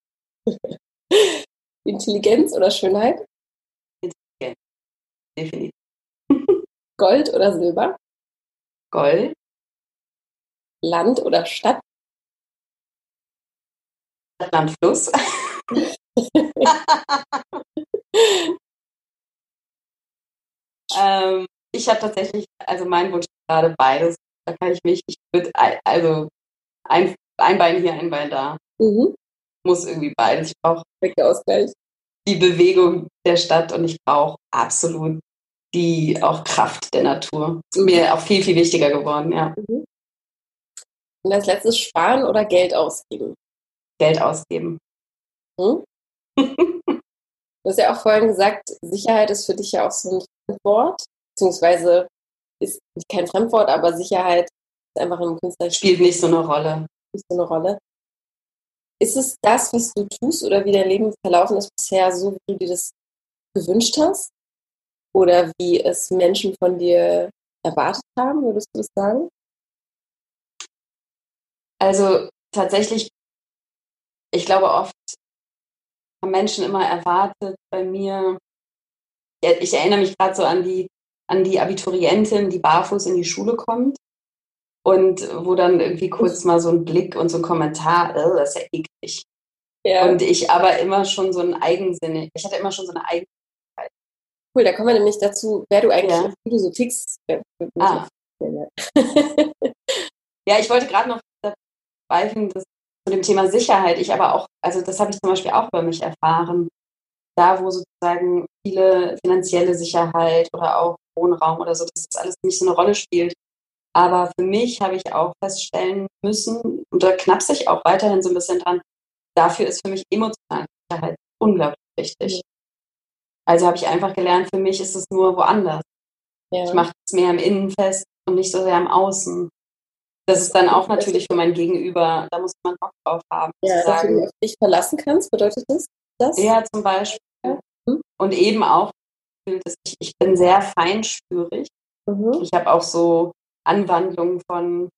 Intelligenz oder Schönheit? Definitiv. Gold oder Silber? Gold, Land oder Stadt? Land, Fluss. ähm, ich habe tatsächlich, also mein Wunsch ist gerade beides. Da kann ich mich, ich würde, also ein, ein Bein hier, ein Bein da. Mhm. Muss irgendwie beides. Ich brauche Ausgleich. die Bewegung der Stadt und ich brauche absolut die auch Kraft der Natur. Ist mir auch viel, viel wichtiger geworden, ja. Und als letztes sparen oder Geld ausgeben? Geld ausgeben. Hm? Du hast ja auch vorhin gesagt, Sicherheit ist für dich ja auch so ein Fremdwort, beziehungsweise ist kein Fremdwort, aber Sicherheit ist einfach im Künstler Spielt nicht so eine Rolle. nicht so eine Rolle. Ist es das, was du tust oder wie dein Leben verlaufen ist bisher, so wie du dir das gewünscht hast? Oder wie es Menschen von dir erwartet haben, würdest du das sagen? Also tatsächlich, ich glaube oft haben Menschen immer erwartet bei mir, ich erinnere mich gerade so an die, an die Abiturientin, die barfuß in die Schule kommt und wo dann irgendwie kurz mal so ein Blick und so ein Kommentar, äh, das ist ja eklig. Ja. Und ich aber immer schon so einen Eigensinn, ich hatte immer schon so eine Eigen cool, da kommen wir nämlich dazu, wer du eigentlich, Ja. wie du so tickst. Ah. Ja, ich wollte gerade noch beifügen, dass zu dem Thema Sicherheit, ich aber auch, also das habe ich zum Beispiel auch bei mich erfahren, da wo sozusagen viele finanzielle Sicherheit oder auch Wohnraum oder so, dass das alles nicht so eine Rolle spielt. Aber für mich habe ich auch feststellen müssen, und da knapse ich auch weiterhin so ein bisschen dran, dafür ist für mich emotionale Sicherheit unglaublich wichtig. Also habe ich einfach gelernt, für mich ist es nur woanders. Ja. Ich mache es mehr im Innen fest und nicht so sehr im Außen. Das ist dann auch natürlich für mein Gegenüber, da muss man Bock drauf haben, ja, dass du dich sagen, auf dich verlassen kannst, bedeutet das? das? ja, zum Beispiel. Mhm. Und eben auch, dass ich, ich bin sehr feinspürig. Mhm. Ich habe auch so Anwandlungen von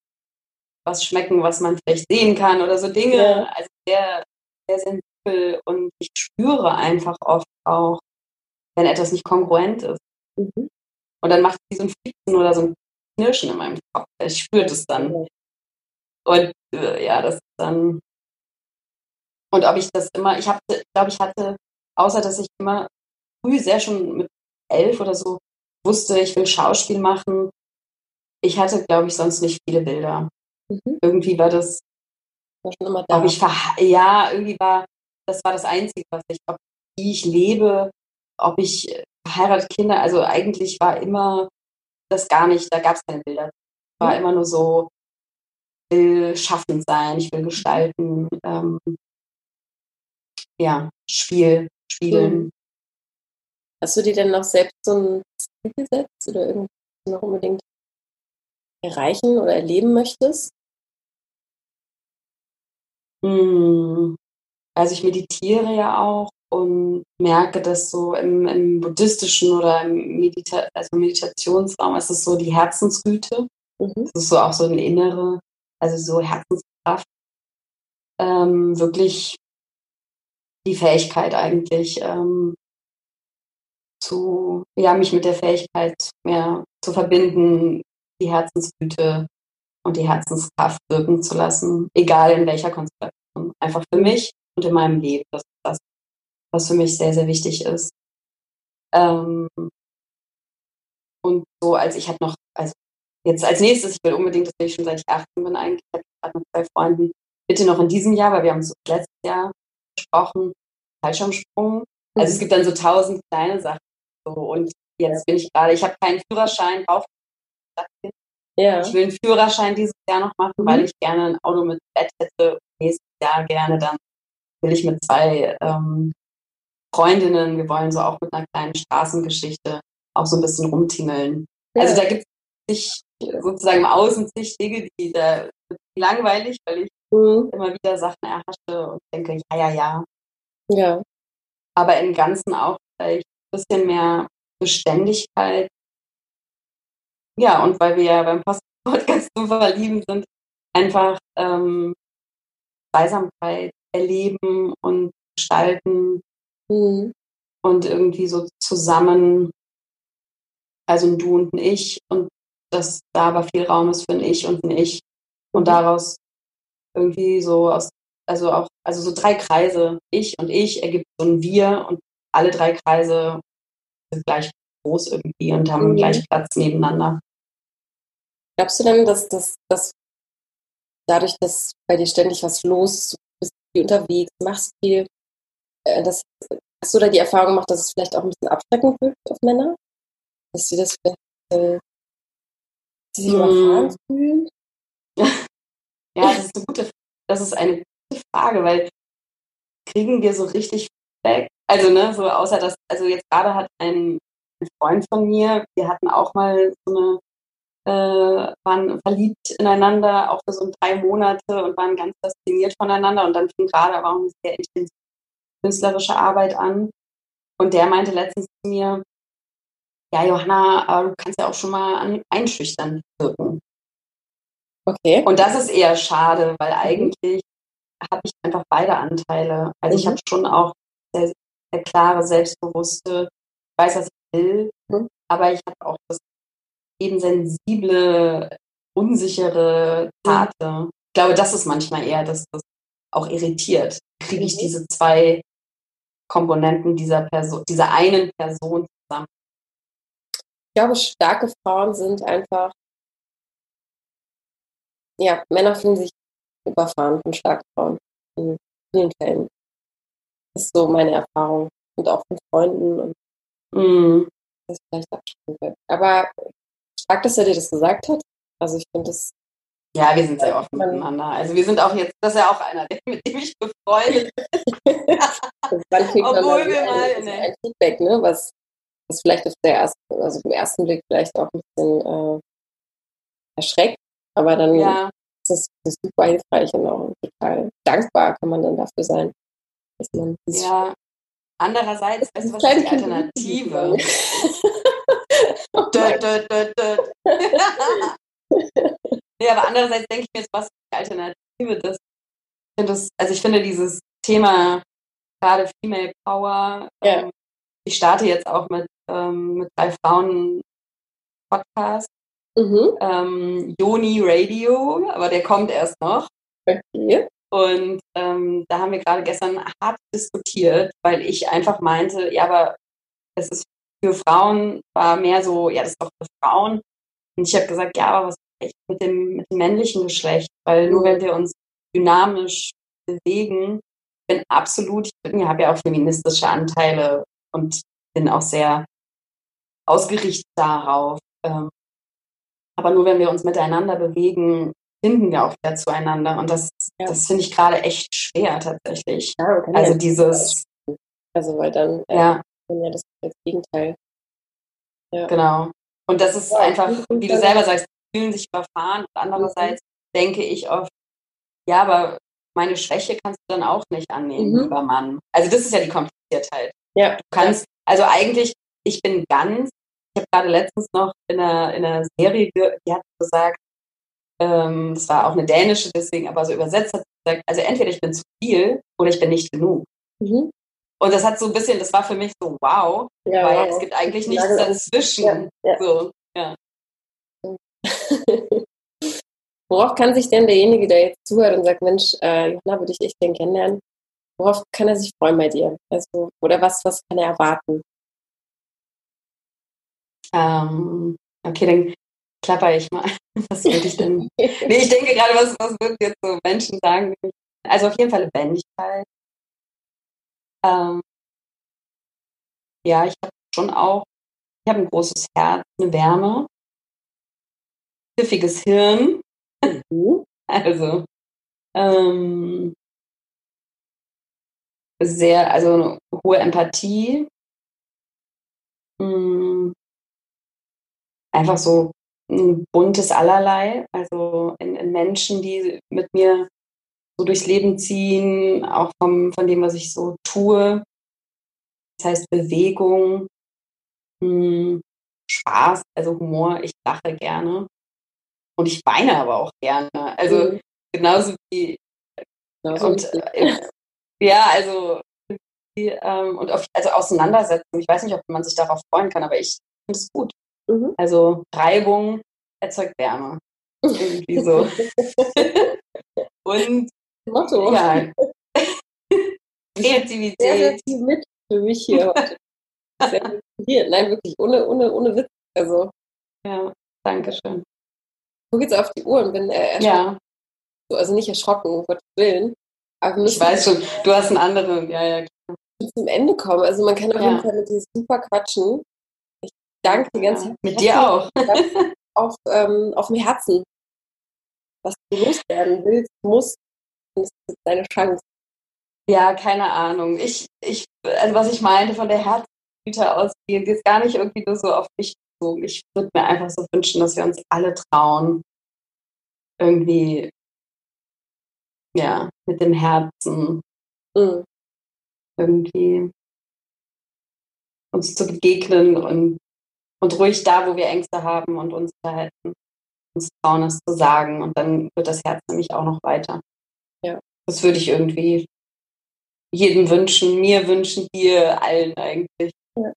was schmecken, was man vielleicht sehen kann oder so Dinge. Ja. Also sehr, sehr sensibel und ich spüre einfach oft auch, wenn etwas nicht kongruent ist. Mhm. Und dann macht es so ein Flitzen oder so ein Knirschen in meinem Kopf. Ich spüre das dann. Und äh, ja, das ist dann. Und ob ich das immer, ich habe, glaube ich, hatte, außer dass ich immer früh, sehr schon mit elf oder so, wusste, ich will Schauspiel machen. Ich hatte, glaube ich, sonst nicht viele Bilder. Mhm. Irgendwie war das, War schon immer da. ich ja, irgendwie war, das war das Einzige, was ich, ob wie ich lebe, ob ich verheiratet Kinder, also eigentlich war immer das gar nicht, da gab es keine Bilder. War Mhm. immer nur so, ich will schaffend sein, ich will gestalten, ähm, ja, Spiel. spiegeln. Mhm. Hast du dir denn noch selbst so ein Ziel gesetzt oder irgendwas noch unbedingt erreichen oder erleben möchtest? Hm. Also ich meditiere ja auch und merke, dass so im, im buddhistischen oder im Medita also Meditationsraum ist es so die Herzensgüte. Mhm. Das ist so auch so eine innere, also so Herzenskraft. Ähm, wirklich die Fähigkeit eigentlich ähm, zu, ja, mich mit der Fähigkeit mehr zu verbinden, die Herzensgüte und die Herzenskraft wirken zu lassen, egal in welcher Konstellation. Einfach für mich und in meinem Leben. Das ist das, was für mich sehr, sehr wichtig ist. Ähm, und so, als ich habe noch, also jetzt als nächstes, ich will unbedingt, das will ich schon seit ich 18 bin eigentlich, ich habe gerade mit zwei Freunden, bitte noch in diesem Jahr, weil wir haben so letztes Jahr gesprochen, Fallschirmsprung. Also es mhm. gibt dann so tausend kleine Sachen. So, und jetzt bin ich gerade, ich habe keinen Führerschein, brauche ja. Ich will einen Führerschein dieses Jahr noch machen, mhm. weil ich gerne ein Auto mit Bett hätte. Nächstes Jahr gerne dann will ich mit zwei ähm, Freundinnen, wir wollen so auch mit einer kleinen Straßengeschichte auch so ein bisschen rumtingeln. Ja. Also da gibt es sozusagen im Außen zig Dinge, die da langweilig, weil ich mhm. immer wieder Sachen erhasche und denke, ja, ja, ja. Ja. Aber im Ganzen auch vielleicht ein bisschen mehr Beständigkeit ja, und weil wir ja beim Podcast so verlieben sind, einfach ähm, Zweisamkeit erleben und gestalten mhm. und irgendwie so zusammen, also ein Du und ein Ich und dass da aber viel Raum ist für ein Ich und ein Ich und mhm. daraus irgendwie so aus, also auch, also so drei Kreise, Ich und Ich ergibt so ein Wir und alle drei Kreise sind gleich groß irgendwie und haben mhm. gleich Platz nebeneinander. Glaubst du denn, dass das dadurch, dass bei dir ständig was los ist, du bist viel unterwegs, machst viel, äh, das, hast du da die Erfahrung gemacht, dass es vielleicht auch ein bisschen abschreckend wirkt auf Männer? Dass sie das vielleicht äh, sie sich überfahren mm. fühlen? ja, das ist, eine gute, das ist eine gute Frage, weil kriegen wir so richtig weg? Also, ne, so außer dass, also jetzt gerade hat ein, ein Freund von mir, wir hatten auch mal so eine äh, waren verliebt ineinander, auch für so drei Monate und waren ganz fasziniert voneinander. Und dann fing gerade aber auch eine sehr intensive künstlerische Arbeit an. Und der meinte letztens zu mir, ja, Johanna, du kannst ja auch schon mal an, einschüchtern wirken. Okay. Und das ist eher schade, weil mhm. eigentlich habe ich einfach beide Anteile. Also mhm. ich habe schon auch sehr, sehr klare, selbstbewusste, ich weiß, was ich will, mhm. aber ich habe auch das eben sensible, unsichere, zarte. Ich glaube, das ist manchmal eher, dass das auch irritiert. Kriege ich mhm. diese zwei Komponenten dieser Person, dieser einen Person zusammen? Ich glaube, starke Frauen sind einfach, ja, Männer fühlen sich überfahren von starken Frauen in vielen Fällen. Das ist so meine Erfahrung. Und auch von Freunden und mm. das vielleicht abschrecken wird. Aber stark, dass er dir das gesagt hat. Also ich finde das. Ja, wir sind sehr offen miteinander. Also wir sind auch jetzt, das ist ja auch einer, mit dem ich befreundet bin. Obwohl wir mal ne. ein Feedback, ne, was, was vielleicht auf der ersten, also im ersten Blick vielleicht auch ein bisschen äh, erschreckt, aber dann ja. ist das super hilfreich und auch total dankbar kann man dann dafür sein. Dass man ja, andererseits, weißt du, was ist die Alternative? dö, dö, dö, dö. nee, aber andererseits denke ich mir jetzt, was ist die Alternative? Das, ich das, also ich finde dieses Thema gerade Female Power, ja. ähm, ich starte jetzt auch mit, ähm, mit drei Frauen Podcast, mhm. ähm, Yoni Radio, aber der kommt erst noch. Okay. Und ähm, da haben wir gerade gestern hart diskutiert, weil ich einfach meinte, ja, aber es ist für Frauen war mehr so, ja, das ist doch für Frauen. Und ich habe gesagt, ja, aber was ist mit dem, mit dem männlichen Geschlecht? Weil nur wenn wir uns dynamisch bewegen, bin absolut, ich bin, habe ja auch feministische Anteile und bin auch sehr ausgerichtet darauf. Ähm, aber nur wenn wir uns miteinander bewegen, finden wir auch wieder zueinander. Und das, ja. das finde ich gerade echt schwer tatsächlich. Ja, okay. Also dieses, Also, weil dann äh, ja. Ja das, das Gegenteil. Ja. Genau. Und das ist ja, einfach, wie du selber sagst, fühlen sich überfahren. Und andererseits mhm. denke ich oft, ja, aber meine Schwäche kannst du dann auch nicht annehmen, mhm. lieber Mann. Also das ist ja die Kompliziertheit. Ja. Du kannst, also eigentlich, ich bin ganz, ich habe gerade letztens noch in einer, in einer Serie, die hat gesagt, ähm, das war auch eine dänische, deswegen aber so übersetzt hat sie gesagt, also entweder ich bin zu viel oder ich bin nicht genug. Mhm. Und das hat so ein bisschen, das war für mich so wow, ja, weil wow. es gibt eigentlich nichts dazwischen. Ja, ja. So, ja. Worauf kann sich denn derjenige, der jetzt zuhört und sagt, Mensch, äh, Johanna, würde ich echt gerne kennenlernen, worauf kann er sich freuen bei dir? Also, oder was, was kann er erwarten? Ähm, okay, dann klapper ich mal. Was würde ich denn? nee, ich denke gerade, was, was würden jetzt so Menschen sagen? Also auf jeden Fall Lebendigkeit. Ähm, ja, ich habe schon auch, ich habe ein großes Herz, eine Wärme, pfiffiges Hirn. Mhm. also ähm, sehr, also eine hohe Empathie. Mm, einfach so ein buntes Allerlei, also in, in, Menschen, die mit mir so durchs Leben ziehen, auch vom, von dem, was ich so tue. Das heißt Bewegung, mh, hm, Spaß, also Humor, ich lache gerne. Und ich weine aber auch gerne. Also mhm. genauso wie genauso und, äh, ja, also ähm, und auf, also Auseinandersetzung. Ich weiß nicht, ob man sich darauf freuen kann, aber ich finde es gut. Mhm. Also Reibung erzeugt Wärme. Irgendwie so. und Motto. Ja. Kreativität. Sehr, sehr viel mit für mich hier heute. Sehr hier. Nein, wirklich, ohne, ohne, ohne Witz. Also. Ja, danke schön. Gucke jetzt auf die Uhr und bin äh, erschrocken. Ja. Also nicht erschrocken, um Gottes Willen. Aber ich weiß schon, du hast einen anderen, ja, ja, klar. Zum Ende kommen. Also man kann auf ja. jeden Fall mit dir super quatschen. Ich danke dir ganz ja, Mit dir auch. auf, ähm, auf dem Herzen. Was du loswerden willst, musst, das ist deine Chance. Ja, keine Ahnung. Ich, ich, also was ich meinte von der Herzgüte aus, geht ist gar nicht irgendwie nur so auf mich bezogen. Ich würde mir einfach so wünschen, dass wir uns alle trauen, irgendwie, ja, mit dem Herzen mhm. irgendwie uns zu begegnen und, und ruhig da, wo wir Ängste haben und uns verhalten, uns trauen, es zu sagen. Und dann wird das Herz nämlich auch noch weiter. Ja. Das würde ich irgendwie jedem wünschen, mir wünschen, dir, allen eigentlich. Ja.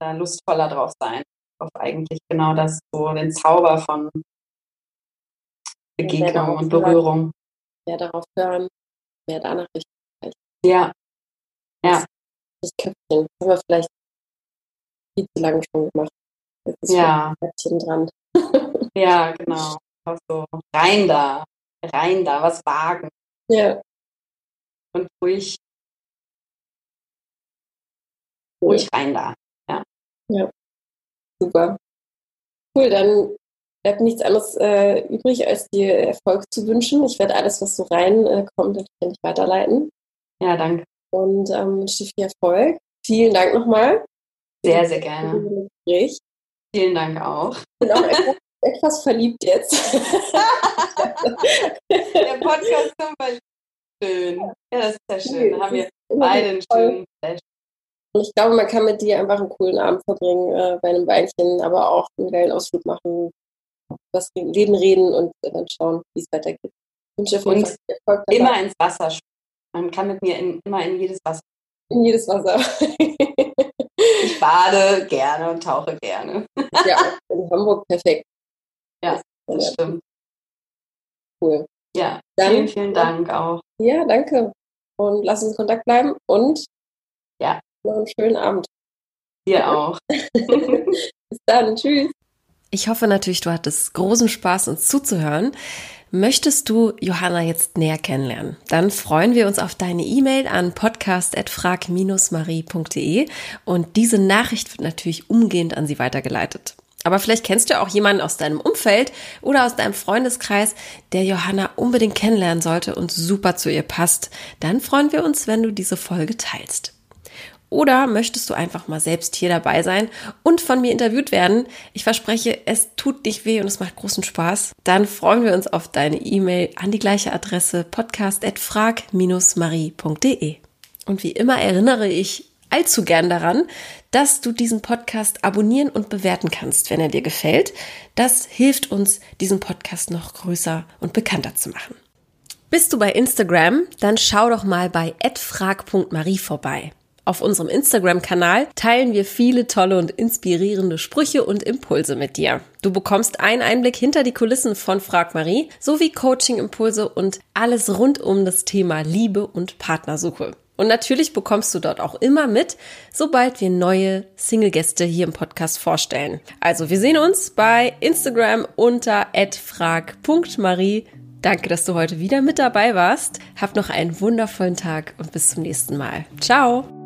Da lustvoller drauf sein. Auf eigentlich genau das, so den Zauber von Begegnung und Berührung. Hören, mehr darauf hören, mehr danach richten. Ja. Ja. Das Köpfchen, das haben wir vielleicht viel zu lange schon gemacht. Jetzt ist ja. Köpfchen dran. ja, genau. Also rein da, rein da, was wagen. Ja. Und ruhig ruhig rein da. Ja. ja. Super. Cool, dann bleibt nichts anderes äh, übrig, als dir Erfolg zu wünschen. Ich werde alles, was so reinkommt, äh, natürlich weiterleiten. Ja, danke. Und ähm, wünsche dir viel Erfolg. Vielen Dank nochmal. Sehr, sehr gerne. Gespräch. Vielen Dank auch. Ich bin auch etwas, verliebt jetzt. Der Podcast zum Verlieben. Schön. Ja, das ist ja schön. Da haben wir beide einen schönen Flash. Und ich glaube, man kann mit dir einfach einen coolen Abend verbringen, äh, bei einem Weinchen, aber auch einen geilen Ausflug machen, was Leben reden und dann schauen, wie es weitergeht. Ich wünsche Fall Erfolg dabei. Immer ins Wasser Man kann mit mir in, immer in jedes Wasser. In jedes Wasser. ich bade gerne und tauche gerne. ja, in Hamburg perfekt. Ja, das stimmt. Cool. Ja, dann, vielen, vielen Dank auch. Ja, danke. Und lass uns in Kontakt bleiben und ja. Noch einen schönen Abend. Dir auch. Bis dann. Tschüss. Ich hoffe natürlich, du hattest großen Spaß, uns zuzuhören. Möchtest du Johanna jetzt näher kennenlernen? Dann freuen wir uns auf deine E-Mail an podcast.frag-marie.de und diese Nachricht wird natürlich umgehend an sie weitergeleitet. Aber vielleicht kennst du auch jemanden aus deinem Umfeld oder aus deinem Freundeskreis, der Johanna unbedingt kennenlernen sollte und super zu ihr passt. Dann freuen wir uns, wenn du diese Folge teilst. Oder möchtest du einfach mal selbst hier dabei sein und von mir interviewt werden? Ich verspreche, es tut nicht weh und es macht großen Spaß. Dann freuen wir uns auf deine E-Mail an die gleiche Adresse podcast.frag-marie.de. Und wie immer erinnere ich allzu gern daran, dass du diesen Podcast abonnieren und bewerten kannst, wenn er dir gefällt. Das hilft uns, diesen Podcast noch größer und bekannter zu machen. Bist du bei Instagram? Dann schau doch mal bei frag.marie vorbei. Auf unserem Instagram-Kanal teilen wir viele tolle und inspirierende Sprüche und Impulse mit dir. Du bekommst einen Einblick hinter die Kulissen von Frag Marie sowie Coaching-Impulse und alles rund um das Thema Liebe und Partnersuche. Und natürlich bekommst du dort auch immer mit, sobald wir neue Single-Gäste hier im Podcast vorstellen. Also wir sehen uns bei Instagram unter frag.marie. Danke, dass du heute wieder mit dabei warst. Hab noch einen wundervollen Tag und bis zum nächsten Mal. Ciao!